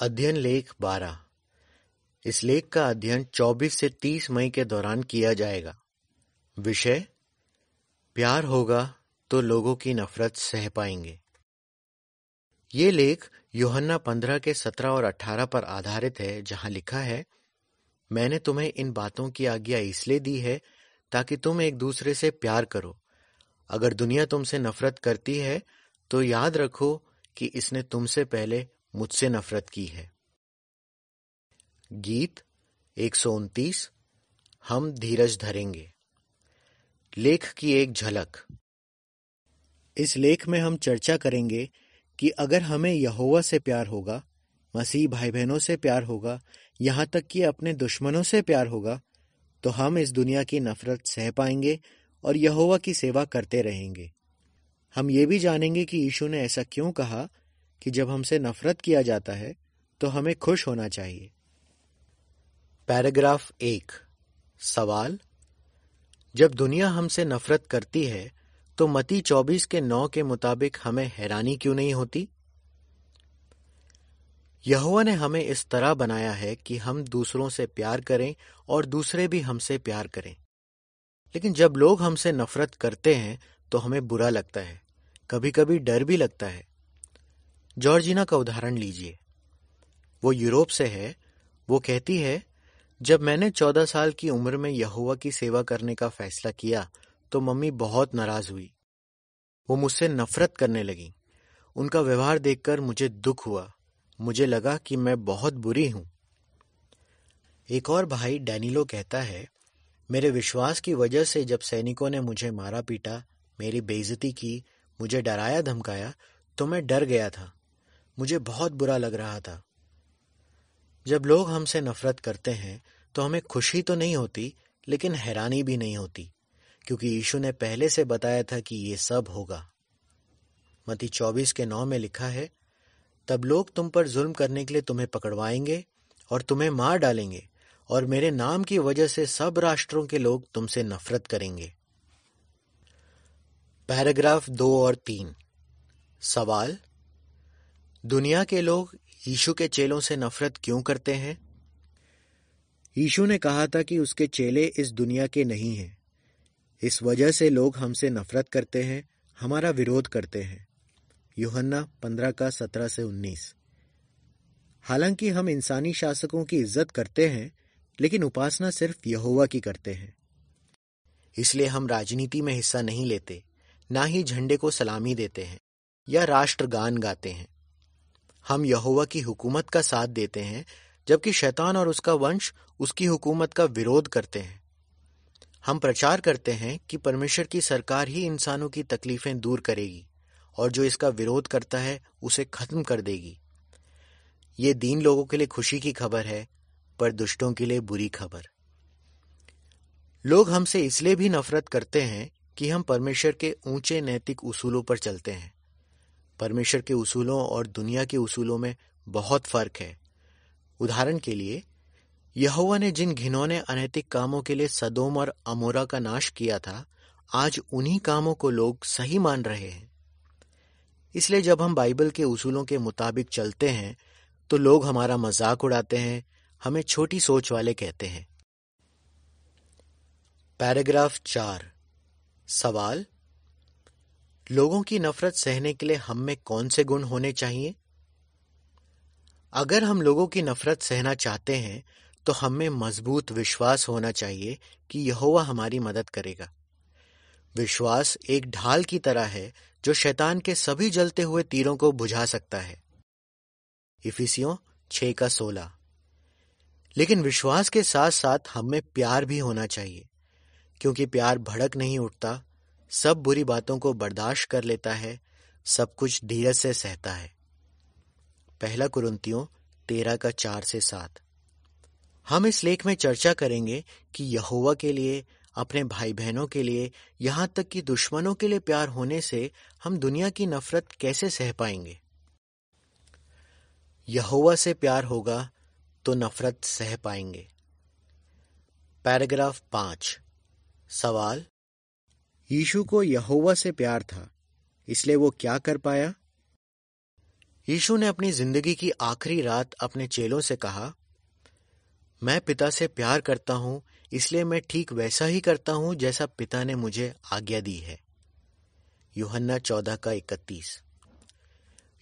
अध्ययन लेख बारह। इस लेख का अध्ययन 24 से 30 मई के दौरान किया जाएगा। विषय, प्यार होगा तो लोगों की नफरत सह पाएँगे। ये लेख योहन्ना 15 के 17 और 18 पर आधारित है, जहाँ लिखा है, मैंने तुम्हें इन बातों की आज्ञा इसलिए दी है ताकि तुम एक दूसरे से प्यार करो। अगर दुनिया तुमसे नफरत करती है तो याद रखो कि इसने तुमसे पहले मुझसे नफरत की है। गीत एक हम धीरज धरेंगे। लेख की एक झलक। इस लेख में हम चर्चा करेंगे कि अगर हमें यहोवा से प्यार होगा, मसीह भाई बहनों से प्यार होगा, यहाँ तक कि अपने दुश्मनों से प्यार होगा तो हम इस दुनिया की नफरत सह पाएँगे और यहोवा की सेवा करते रहेंगे। हम ये भी जानेंगे कि यीशु ने ऐसा क्यों कहा कि जब हमसे नफरत किया जाता है तो हमें खुश होना चाहिए। पैराग्राफ एक। सवाल? जब दुनिया हमसे नफरत करती है तो मती 24 के नौ के मुताबिक हमें हैरानी क्यों नहीं होती? यहुआ ने हमें इस तरह बनाया है कि हम दूसरों से प्यार करें और दूसरे भी हमसे प्यार करें। लेकिन जब लोग हमसे नफरत करते हैं तो हमें बुरा लगता है। कभी कभी डर भी लगता है। जॉर्जिना का उदाहरण लीजिए। वो यूरोप से है। वो कहती है, जब मैंने चौदह साल की उम्र में यहुआ की सेवा करने का फैसला किया तो मम्मी बहुत नाराज़ हुई। वो मुझसे नफरत करने लगी। उनका व्यवहार देखकर मुझे दुख हुआ। मुझे लगा कि मैं बहुत बुरी हूँ। एक और भाई डैनिलो कहता है, मेरे विश्वास की वजह से जब सैनिकों ने मुझे मारा पीटा, मेरी बेइज्जती की, मुझे डराया धमकाया तो मैं डर गया था। मुझे बहुत बुरा लग रहा था। जब लोग हमसे नफरत करते हैं तो हमें खुशी तो नहीं होती, लेकिन हैरानी भी नहीं होती, क्योंकि यीशु ने पहले से बताया था कि ये सब होगा। मती चौबीस के नौ में लिखा है, तब लोग तुम पर जुल्म करने के लिए तुम्हें पकड़वाएँगे और तुम्हें मार डालेंगे और मेरे नाम की वजह से सब राष्ट्रों के लोग तुमसे नफरत करेंगे। पैराग्राफ दो और तीन। सवाल दुनिया के लोग यीशु के चेलों से नफरत क्यों करते हैं? यीशु ने कहा था कि उसके चेले इस दुनिया के नहीं हैं। इस वजह से लोग हमसे नफरत करते हैं हमारा विरोध करते हैं। योहन्ना पंद्रह का सत्रह से उन्नीस। हालाँकि हम इंसानी शासकों की इज़्ज़त करते हैं लेकिन उपासना सिर्फ़ यहोवा की करते हैं। इसलिए हम राजनीति में हिस्सा नहीं लेते ना ही झंडे को सलामी देते हैं या राष्ट्रगान गाते हैं। हम यहोवा की हुकूमत का साथ देते हैं, जबकि शैतान और उसका वंश उसकी हुकूमत का विरोध करते हैं। हम प्रचार करते हैं कि परमेश्वर की सरकार ही इंसानों की तकलीफें दूर करेगी, और जो इसका विरोध करता है, उसे खत्म कर देगी। ये दीन लोगों के लिए खुशी की खबर है, पर दुष्टों के लिए बुरी खबर। लोग हमसे इसलिए भी नफरत करते हैं कि हम परमेश्वर के ऊँचे नैतिक उसूलों पर चलते हैं। परमेश्वर के उसूलों और दुनिया के उसूलों में बहुत फ़र्क है। उदाहरण के लिए यहुआ ने जिन घिनौने अनैतिक कामों के लिए सदोम और अमोरा का नाश किया था, आज उन्हीं कामों को लोग सही मान रहे हैं। इसलिए जब हम बाइबल के उसूलों के मुताबिक चलते हैं तो लोग हमारा मज़ाक उड़ाते हैं, हमें छोटी सोच वाले कहते हैं। पैराग्राफ चार। सवाल लोगों की नफरत सहने के लिए हम में कौन से गुण होने चाहिए? अगर हम लोगों की नफरत सहना चाहते हैं तो हम में मज़बूत विश्वास होना चाहिए कि यहोवा हमारी मदद करेगा। विश्वास एक ढाल की तरह है, जो शैतान के सभी जलते हुए तीरों को बुझा सकता है। इफिसियों छ का सोलह। लेकिन विश्वास के साथ साथ हम में प्यार भी होना चाहिए, क्योंकि प्यार भड़क नहीं उठता सब बुरी बातों को बर्दाश्त कर लेता है, सब कुछ धीरज से सहता है। पहला कुरुंतियों तेरह का चार से सात। हम इस लेख में चर्चा करेंगे कि यहोवा के लिए, अपने भाई बहनों के लिए, यहाँ तक कि दुश्मनों के लिए प्यार होने से हम दुनिया की नफरत कैसे सह पाएँगे? यहोवा से प्यार होगा तो नफरत सह पाएँगे। पैराग्राफ पाँच। सवाल यीशु को यहोवा से प्यार था, इसलिए वो क्या कर पाया? यीशु ने अपनी ज़िंदगी की आखिरी रात अपने चेलों से कहा, मैं पिता से प्यार करता हूँ, इसलिए मैं ठीक वैसा ही करता हूँ जैसा पिता ने मुझे आज्ञा दी है। यूहन्ना चौदह का इकतीस।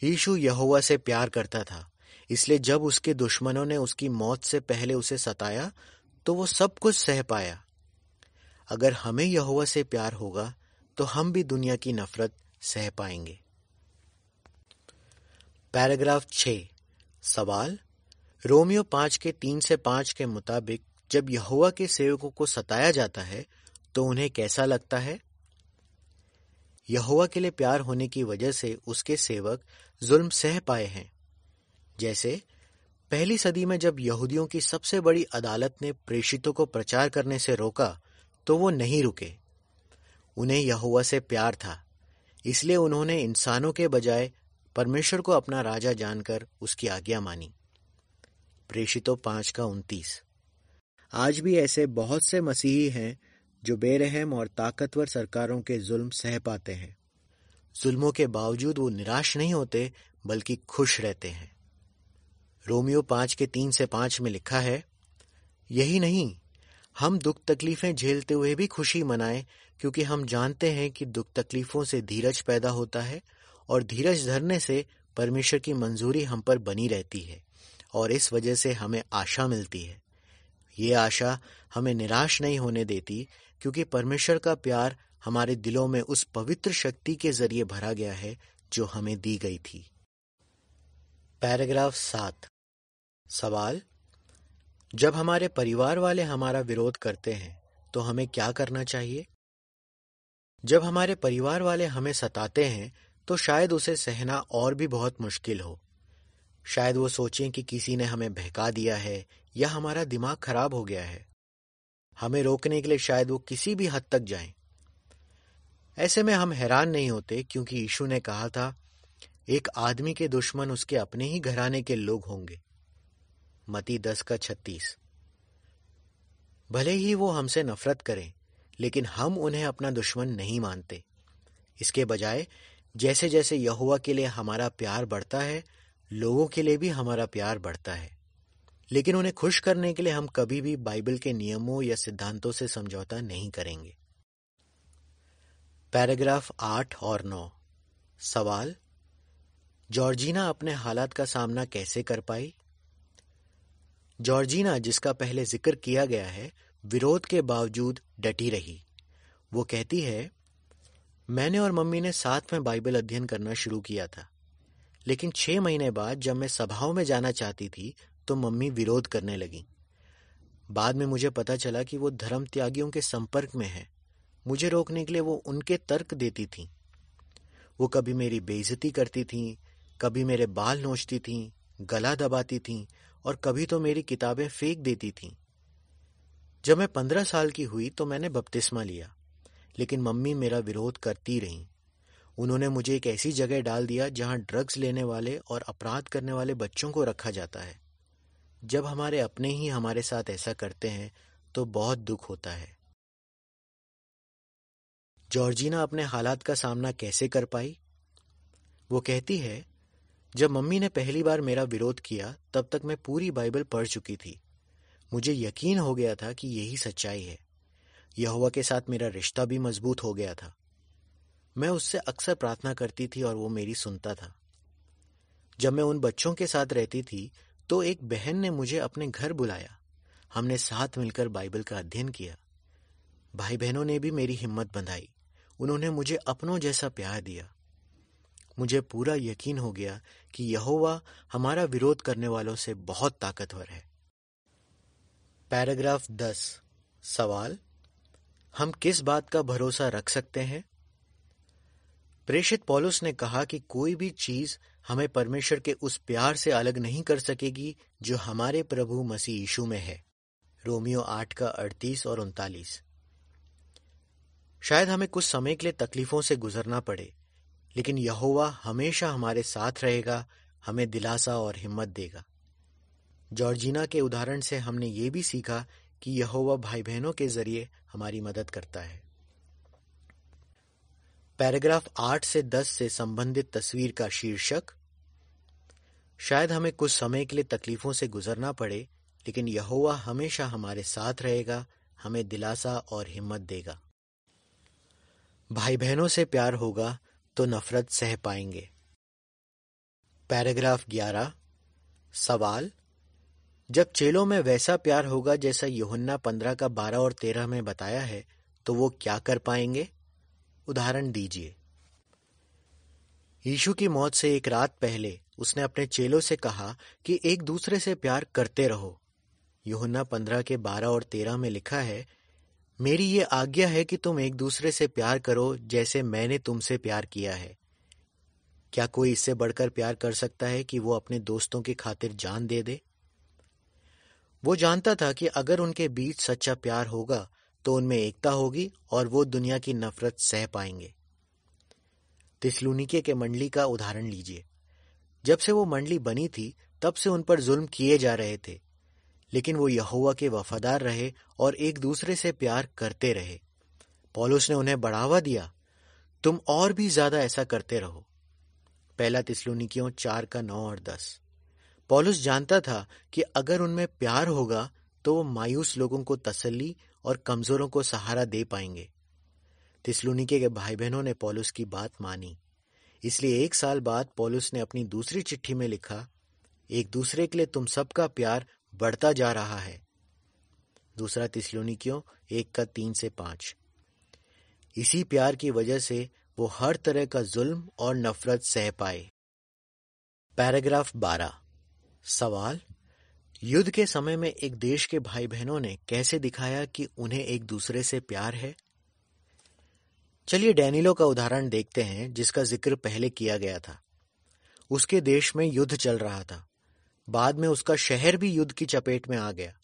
यीशु यहोवा से प्यार करता था, इसलिए जब उसके दुश्मनों ने उसकी मौत से पहले उसे सताया तो वो सब कुछ सह पाया। अगर हमें यहोवा से प्यार होगा तो हम भी दुनिया की नफरत सह पाएँगे। पैराग्राफ छ सवाल। रोमियो पाँच के तीन से पाँच के मुताबिक जब यहुआ के सेवकों को सताया जाता है तो उन्हें कैसा लगता है? यहुआ के लिए प्यार होने की वजह से उसके सेवक जुल्म सह पाए हैं। जैसे, पहली सदी में जब यहूदियों की सबसे बड़ी अदालत ने प्रेषितों को प्रचार करने से रोका तो वो नहीं रुके। उन्हें यहुआ से प्यार था, इसलिए उन्होंने इंसानों के बजाय परमेश्वर को अपना राजा जानकर उसकी आज्ञा मानी। प्रेषितों पाँच का उनतीस। आज भी ऐसे बहुत से मसीही हैं जो बेरहम और ताकतवर सरकारों के जुल्म सह पाते हैं। जुल्मों के बावजूद वो निराश नहीं होते, बल्कि खुश रहते हैं। रोमियो पाँच के तीन से पाँच में लिखा है, यही नहीं हम दुख तकलीफें झेलते हुए भी खुशी मनाएँ, क्योंकि हम जानते हैं कि दुख तकलीफों से धीरज पैदा होता है और धीरज धरने से परमेश्वर की मंजूरी हम पर बनी रहती है और इस वजह से हमें आशा मिलती है। ये आशा हमें निराश नहीं होने देती, क्योंकि परमेश्वर का प्यार हमारे दिलों में उस पवित्र शक्ति के ज़रिए भरा गया है जो हमें दी गई थी। पैराग्राफ सात। सवाल जब हमारे परिवार वाले हमारा विरोध करते हैं तो हमें क्या करना चाहिए? जब हमारे परिवार वाले हमें सताते हैं तो शायद उसे सहना और भी बहुत मुश्किल हो। शायद वो सोचें कि किसी ने हमें बहका दिया है, या हमारा दिमाग खराब हो गया है। हमें रोकने के लिए शायद वो किसी भी हद तक जाएँ। ऐसे में हम हैरान नहीं होते, क्योंकि यीशु ने कहा था, एक आदमी के दुश्मन उसके अपने ही घराने के लोग होंगे। मती दस का छत्तीस। भले ही वो हमसे नफरत करें, लेकिन हम उन्हें अपना दुश्मन नहीं मानते। इसके बजाय जैसे जैसे यहुआ के लिए हमारा प्यार बढ़ता है, लोगों के लिए भी हमारा प्यार बढ़ता है। लेकिन उन्हें खुश करने के लिए हम कभी भी बाइबल के नियमों या सिद्धांतों से समझौता नहीं करेंगे। पैराग्राफ आठ और नौ। सवाल, जॉर्जिना अपने हालात का सामना कैसे कर पाई? जॉर्जिना, जिसका पहले ज़िक्र किया गया है, विरोध के बावजूद डटी रही। वो कहती है, मैंने और मम्मी ने साथ में बाइबल अध्ययन करना शुरू किया था, लेकिन छह महीने बाद जब मैं सभाओं में जाना चाहती थी तो मम्मी विरोध करने लगी। बाद में मुझे पता चला कि वो धर्म त्यागियों के संपर्क में है। मुझे रोकने के लिए वो उनके तर्क देती थी। वो कभी मेरी बेइज्जती करती थी, कभी मेरे बाल नोचती थी, गला दबाती थी और कभी तो मेरी किताबें फेंक देती थी। जब मैं पंद्रह साल की हुई तो मैंने बपतिस्मा लिया, लेकिन मम्मी मेरा विरोध करती रहीं। उन्होंने मुझे एक ऐसी जगह डाल दिया जहाँ ड्रग्स लेने वाले और अपराध करने वाले बच्चों को रखा जाता है। जब हमारे अपने ही हमारे साथ ऐसा करते हैं तो बहुत दुख होता है। जॉर्जिना अपने हालात का सामना कैसे कर पाई? वो कहती है जब मम्मी ने पहली बार मेरा विरोध किया, तब तक मैं पूरी बाइबल पढ़ चुकी थी। मुझे यकीन हो गया था कि यही सच्चाई है। यहुआ के साथ मेरा रिश्ता भी मज़बूत हो गया था। मैं उससे अक्सर प्रार्थना करती थी और वो मेरी सुनता था। जब मैं उन बच्चों के साथ रहती थी तो एक बहन ने मुझे अपने घर बुलाया। हमने साथ मिलकर बाइबल का अध्ययन किया। भाई बहनों ने भी मेरी हिम्मत बंधाई। उन्होंने मुझे अपनों जैसा प्यार दिया। मुझे पूरा यकीन हो गया कि यहोवा हमारा विरोध करने वालों से बहुत ताकतवर है। पैराग्राफ दस। सवाल, हम किस बात का भरोसा रख सकते हैं? प्रेषित पॉलुस ने कहा कि कोई भी चीज़ हमें परमेश्वर के उस प्यार से अलग नहीं कर सकेगी जो हमारे प्रभु मसीह यीशु में है। रोमियो आठ का अड़तीस और उनतालीस। शायद हमें कुछ समय के लिए तकलीफों से गुजरना पड़े। लेकिन यहोवा हमेशा हमारे साथ रहेगा, हमें दिलासा और हिम्मत देगा। जॉर्जिना के उदाहरण से हमने ये भी सीखा कि यहोवा भाई बहनों के ज़रिए हमारी मदद करता है। पैराग्राफ आठ से दस से संबंधित तस्वीर का शीर्षक, शायद हमें कुछ समय के लिए तकलीफों से गुजरना पड़े, लेकिन यहोवा हमेशा हमारे साथ रहेगा, हमें दिलासा और हिम्मत देगा। भाई बहनों से प्यार होगा तो नफरत सह पाएँगे। पैराग्राफ ग्यारह। सवाल, जब चेलों में वैसा प्यार होगा जैसा यहुन्ना पंद्रह का बारह और तेरह में बताया है तो वो क्या कर पाएँगे? उदाहरण दीजिए। यीशु की मौत से एक रात पहले उसने अपने चेलों से कहा कि एक दूसरे से प्यार करते रहो। यूहन्ना पंद्रह के बारह और तेरह में लिखा है मेरी ये आज्ञा है कि तुम एक दूसरे से प्यार करो जैसे मैंने तुमसे प्यार किया है। क्या कोई इससे बढ़कर प्यार कर सकता है कि वो अपने दोस्तों की खातिर जान दे दे? वो जानता था कि अगर उनके बीच सच्चा प्यार होगा तो उनमें एकता होगी और वो दुनिया की नफरत सह पाएँगे। तिसलुनिके के मंडली का उदाहरण लीजिए। जब से वो मंडली बनी थी, तब से उन पर जुल्म किए जा रहे थे। लेकिन वो यहुआ के वफादार रहे और एक दूसरे से प्यार करते रहे। पॉलुस ने उन्हें बढ़ावा दिया, तुम और भी ज़्यादा ऐसा करते रहो। पहला तिसलुनिकियों चार का नौ और दस। पॉलुस जानता था कि अगर उनमें प्यार होगा तो वो मायूस लोगों को तसल्ली और कमजोरों को सहारा दे पाएँगे। तिसलुनिके के भाई बहनों ने पॉलुस की बात मानी। इसलिए एक साल बाद पॉलुस ने अपनी दूसरी चिट्ठी में लिखा, एक दूसरे के लिए तुम सबका प्यार बढ़ता जा रहा है। दूसरा तिसलोनिकियों, एक का तीन से पाँच। इसी प्यार की वजह से वो हर तरह का जुल्म और नफरत सह पाए। पैराग्राफ बारह। सवाल, युद्ध के समय में एक देश के भाई बहनों ने कैसे दिखाया कि उन्हें एक दूसरे से प्यार है? चलिए डैनिलो का उदाहरण देखते हैं, जिसका ज़िक्र पहले किया गया था। उसके देश में युद्ध चल रहा था। बाद में उसका शहर भी युद्ध की चपेट में आ गया।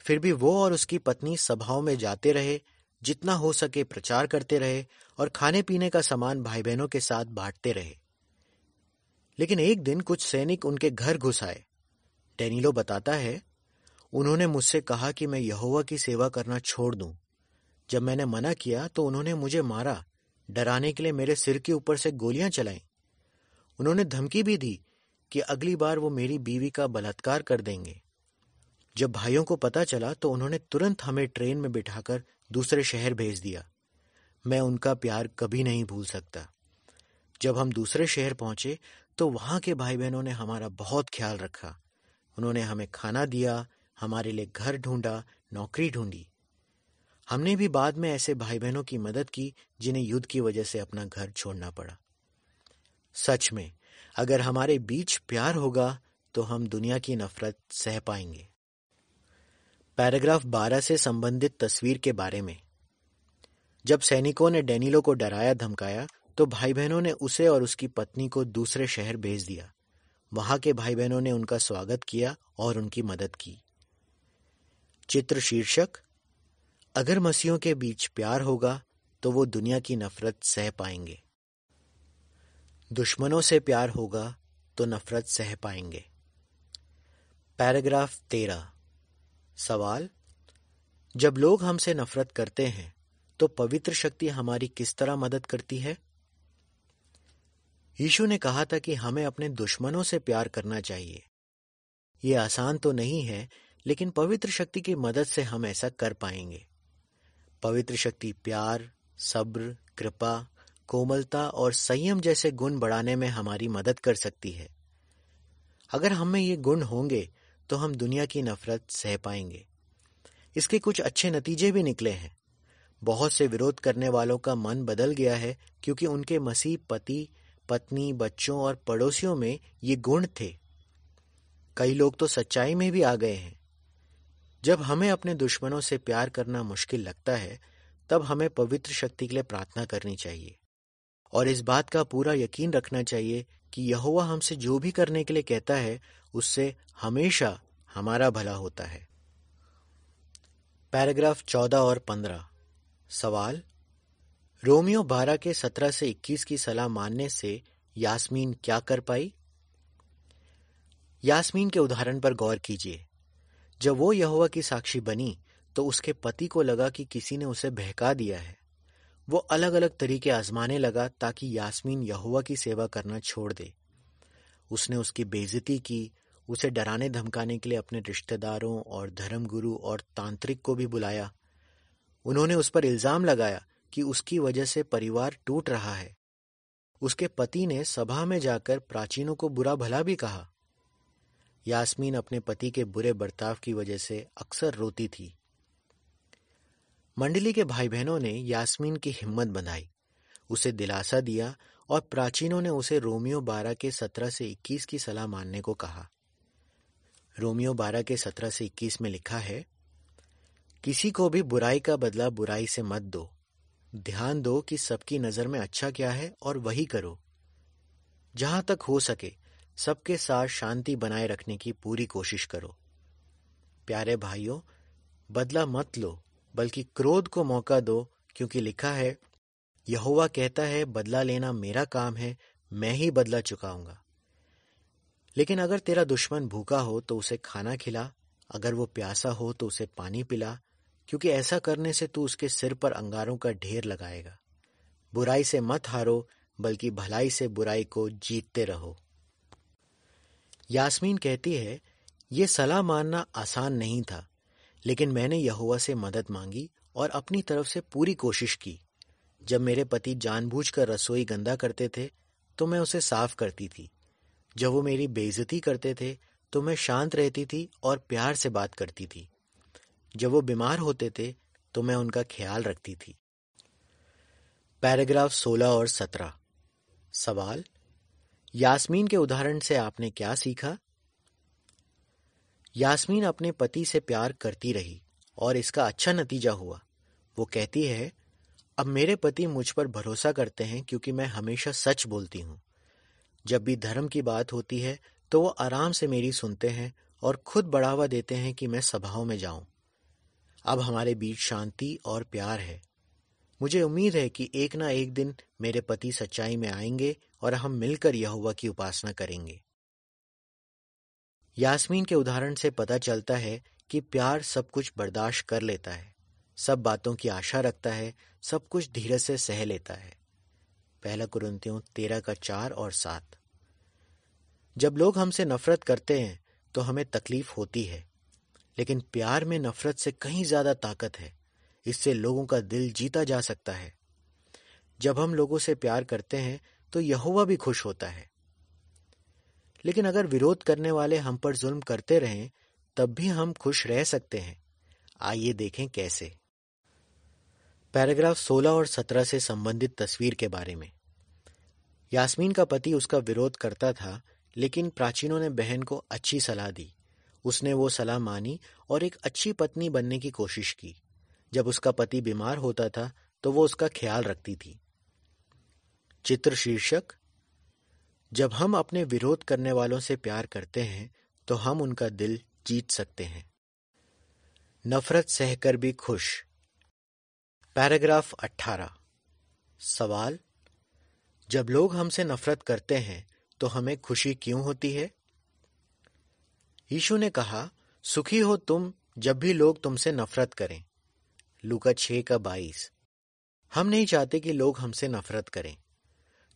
फिर भी वो और उसकी पत्नी सभाओं में जाते रहे, जितना हो सके प्रचार करते रहे और खाने पीने का सामान भाई बहनों के साथ बांटते रहे। लेकिन एक दिन कुछ सैनिक उनके घर घुस आए। डेनिलो बताता है, उन्होंने मुझसे कहा कि मैं यहोवा की सेवा करना छोड़ दूँ। जब मैंने मना किया तो उन्होंने मुझे मारा। डराने के लिए मेरे सिर के ऊपर से गोलियाँ चलाई। उन्होंने धमकी भी दी कि अगली बार वो मेरी बीवी का बलात्कार कर देंगे। जब भाइयों को पता चला तो उन्होंने तुरंत हमें ट्रेन में बिठाकर दूसरे शहर भेज दिया। मैं उनका प्यार कभी नहीं भूल सकता। जब हम दूसरे शहर पहुँचे तो वहाँ के भाई बहनों ने हमारा बहुत ख्याल रखा। उन्होंने हमें खाना दिया, हमारे लिए घर ढूंढा, नौकरी ढूंढी। हमने भी बाद में ऐसे भाई बहनों की मदद की, जिन्हें युद्ध की वजह से अपना घर छोड़ना पड़ा। सच में अगर हमारे बीच प्यार होगा तो हम दुनिया की नफरत सह पाएँगे। पैराग्राफ 12 से संबंधित तस्वीर के बारे में। जब सैनिकों ने डेनिलो को डराया, धमकाया तो भाई बहनों ने उसे और उसकी पत्नी को दूसरे शहर भेज दिया। वहाँ के भाई बहनों ने उनका स्वागत किया और उनकी मदद की। चित्र शीर्षक, अगर मसीहों के बीच प्यार होगा तो वो दुनिया की नफरत सह पाएँगे। दुश्मनों से प्यार होगा तो नफरत सह पाएँगे। पैराग्राफ तेरह। सवाल, जब लोग हमसे नफरत करते हैं तो पवित्र शक्ति हमारी किस तरह मदद करती है? यीशु ने कहा था कि हमें अपने दुश्मनों से प्यार करना चाहिए। यह आसान तो नहीं है, लेकिन पवित्र शक्ति की मदद से हम ऐसा कर पाएँगे। पवित्र शक्ति प्यार, सब्र, कृपा कोमलता और संयम जैसे गुण बढ़ाने में हमारी मदद कर सकती है। अगर हम में ये गुण होंगे तो हम दुनिया की नफरत सह पाएँगे। इसके कुछ अच्छे नतीजे भी निकले हैं। बहुत से विरोध करने वालों का मन बदल गया है, क्योंकि उनके मसीह पति, पत्नी, बच्चों और पड़ोसियों में ये गुण थे। कई लोग तो सच्चाई में भी आ गए हैं। जब हमें अपने दुश्मनों से प्यार करना मुश्किल लगता है, तब हमें पवित्र शक्ति के लिए प्रार्थना करनी चाहिए। और इस बात का पूरा यकीन रखना चाहिए कि यहोवा हमसे जो भी करने के लिए कहता है, उससे हमेशा हमारा भला होता है। पैराग्राफ चौदह और पंद्रह। सवाल। रोमियो बारह के सत्रह से इक्कीस की सलाह मानने से यास्मीन क्या कर पाई? यास्मीन के उदाहरण पर गौर कीजिए। जब वो यहोवा की साक्षी बनी तो उसके पति को लगा कि किसी ने उसे बहका दिया है। वो अलग अलग तरीके आजमाने लगा ताकि यास्मीन यहुआ की सेवा करना छोड़ दे। उसने उसकी बेजती की, उसे डराने धमकाने के लिए अपने रिश्तेदारों और धर्मगुरु और तांत्रिक को भी बुलाया। उन्होंने उस पर इल्ज़ाम लगाया कि उसकी वजह से परिवार टूट रहा है। उसके पति ने सभा में जाकर प्राचीनों को बुरा भला भी कहा। यास्मीन अपने पति के बुरे बर्ताव की वजह से अक्सर रोती थी। मंडली के भाई बहनों ने यास्मीन की हिम्मत बंधाई उसे दिलासा दिया और प्राचीनों ने उसे रोमियो बारह के सत्रह से इक्कीस की सलाह मानने को कहा। रोमियो बारह के सत्रह से इक्कीस में लिखा है, किसी को भी बुराई का बदला बुराई से मत दो। ध्यान दो कि सबकी नज़र में अच्छा क्या है और वही करो। जहाँ तक हो सके, सबके साथ शांति बनाए रखने की पूरी कोशिश करो। प्यारे भाइयों, बदला मत लो। बल्कि क्रोध को मौका दो, क्योंकि लिखा है, यहोवा कहता है, बदला लेना मेरा काम है, मैं ही बदला चुकाऊँगा। लेकिन अगर तेरा दुश्मन भूखा हो तो उसे खाना खिला, अगर वो प्यासा हो तो उसे पानी पिला, क्योंकि ऐसा करने से तू उसके सिर पर अंगारों का ढेर लगाएगा। बुराई से मत हारो, बल्कि भलाई से बुराई को जीतते रहो। यास्मीन कहती है, ये सलाह मानना आसान नहीं था। लेकिन मैंने यहुआ से मदद मांगी और अपनी तरफ़ से पूरी कोशिश की। जब मेरे पति जानबूझकर रसोई गंदा करते थे तो मैं उसे साफ़ करती थी। जब वो मेरी बेइज्जती करते थे तो मैं शांत रहती थी और प्यार से बात करती थी। जब वो बीमार होते थे तो मैं उनका ख्याल रखती थी। पैराग्राफ 16 और 17 सवाल, यास्मीन के उदाहरण से आपने क्या सीखा? यास्मीन अपने पति से प्यार करती रही और इसका अच्छा नतीजा हुआ। वो कहती है, अब मेरे पति मुझ पर भरोसा करते हैं क्योंकि मैं हमेशा सच बोलती हूँ। जब भी धर्म की बात होती है तो वो आराम से मेरी सुनते हैं और खुद बढ़ावा देते हैं कि मैं सभाओं में जाऊँ। अब हमारे बीच शांति और प्यार है। मुझे उम्मीद है कि एक ना एक दिन मेरे पति सच्चाई में आएँगे और हम मिलकर यहुआ की उपासना करेंगे। यास्मीन के उदाहरण से पता चलता है कि प्यार सब कुछ बर्दाश्त कर लेता है। सब बातों की आशा रखता है, सब कुछ धीरज से सह लेता है। पहला कुरंतियों तेरह का चार और सात। जब लोग हमसे नफरत करते हैं तो हमें तकलीफ़ होती है। लेकिन प्यार में नफरत से कहीं ज़्यादा ताकत है। इससे लोगों का दिल जीता जा सकता है। जब हम लोगों से प्यार करते हैं तो यहुआ भी खुश होता है। लेकिन अगर विरोध करने वाले हम पर जुल्म करते रहें, तब भी हम खुश रह सकते हैं। आइए देखें कैसे। पैराग्राफ 16 और 17 से संबंधित तस्वीर के बारे में। यास्मीन का पति उसका विरोध करता था, लेकिन प्राचीनों ने बहन को अच्छी सलाह दी। उसने वो सलाह मानी और एक अच्छी पत्नी बनने की कोशिश की। जब उसका पति बीमार होता था तो वो उसका ख्याल रखती थी। चित्र शीर्षक जब हम अपने विरोध करने वालों से प्यार करते हैं तो हम उनका दिल जीत सकते हैं। नफरत सहकर भी खुश। पैराग्राफ 18 सवाल, जब लोग हमसे नफरत करते हैं तो हमें खुशी क्यों होती है? यीशु ने कहा, सुखी हो तुम जब भी लोग तुमसे नफरत करें। लूका छह का बाईस। हम नहीं चाहते कि लोग हमसे नफरत करें।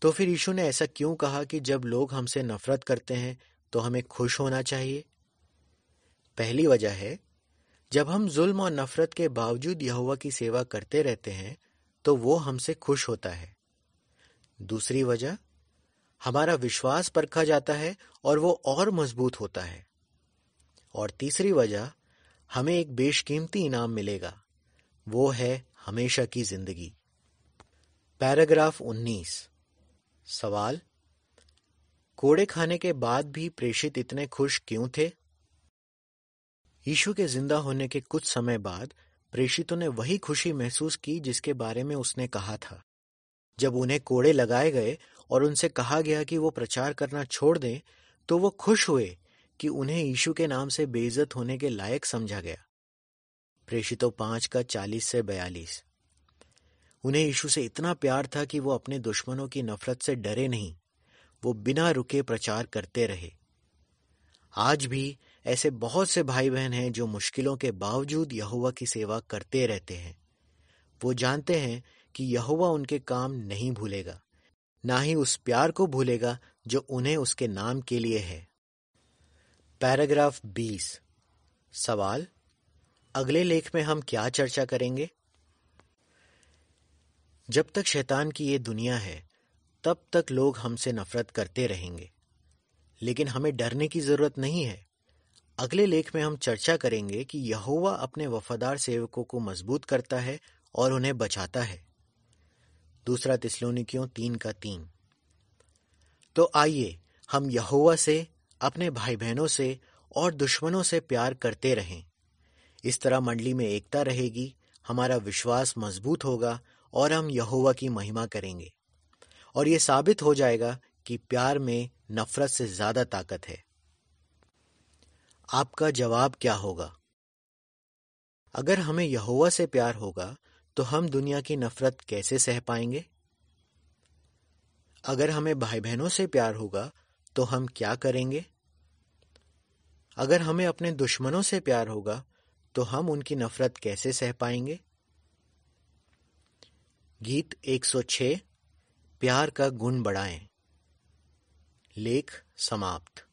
तो फिर यीशु ने ऐसा क्यों कहा कि जब लोग हमसे नफरत करते हैं तो हमें खुश होना चाहिए? पहली वजह है, जब हम जुल्म और नफरत के बावजूद यहुआ की सेवा करते रहते हैं तो वो हमसे खुश होता है। दूसरी वजह, हमारा विश्वास परखा जाता है और वो और मज़बूत होता है। और तीसरी वजह, हमें एक बेशकीमती इनाम मिलेगा, वो है हमेशा की ज़िंदगी। पैराग्राफ 19 सवाल, कोड़े खाने के बाद भी प्रेषित इतने खुश क्यों थे? यीशु के ज़िंदा होने के कुछ समय बाद प्रेषितों ने वही खुशी महसूस की जिसके बारे में उसने कहा था। जब उन्हें कोड़े लगाए गए और उनसे कहा गया कि वो प्रचार करना छोड़ दें तो वो खुश हुए कि उन्हें यीशु के नाम से बेइज्जत होने के लायक समझा गया। प्रेषितों पाँच का चालीस से बयालीस। उन्हें यीशु से इतना प्यार था कि वो अपने दुश्मनों की नफरत से डरे नहीं, वो बिना रुके प्रचार करते रहे। आज भी ऐसे बहुत से भाई बहन हैं जो मुश्किलों के बावजूद यहुआ की सेवा करते रहते हैं। वो जानते हैं कि यहुआ उनके काम नहीं भूलेगा, ना ही उस प्यार को भूलेगा जो उन्हें उसके नाम के लिए है। पैराग्राफ 20 सवाल, अगले लेख में हम क्या चर्चा करेंगे? जब तक शैतान की ये दुनिया है, तब तक लोग हमसे नफरत करते रहेंगे। लेकिन हमें डरने की ज़रूरत नहीं है। अगले लेख में हम चर्चा करेंगे कि यहोवा अपने वफादार सेवकों को मज़बूत करता है और उन्हें बचाता है। दूसरा तिस्लोनिकियों तीन का तीन। तो आइए हम यहोवा से, अपने भाई बहनों से और दुश्मनों से प्यार करते रहें। इस तरह मंडली में एकता रहेगी, हमारा विश्वास मज़बूत होगा और हम यहोवा की महिमा करेंगे। और ये साबित हो जाएगा कि प्यार में नफरत से ज़्यादा ताकत है। आपका जवाब क्या होगा? अगर हमें यहोवा से प्यार होगा तो हम दुनिया की नफरत कैसे सह पाएँगे? अगर हमें भाई बहनों से प्यार होगा तो हम क्या करेंगे? अगर हमें अपने दुश्मनों से प्यार होगा तो हम उनकी नफरत कैसे सह पाएँगे? गीत 106 प्यार का गुण बढ़ाएँ। लेख समाप्त।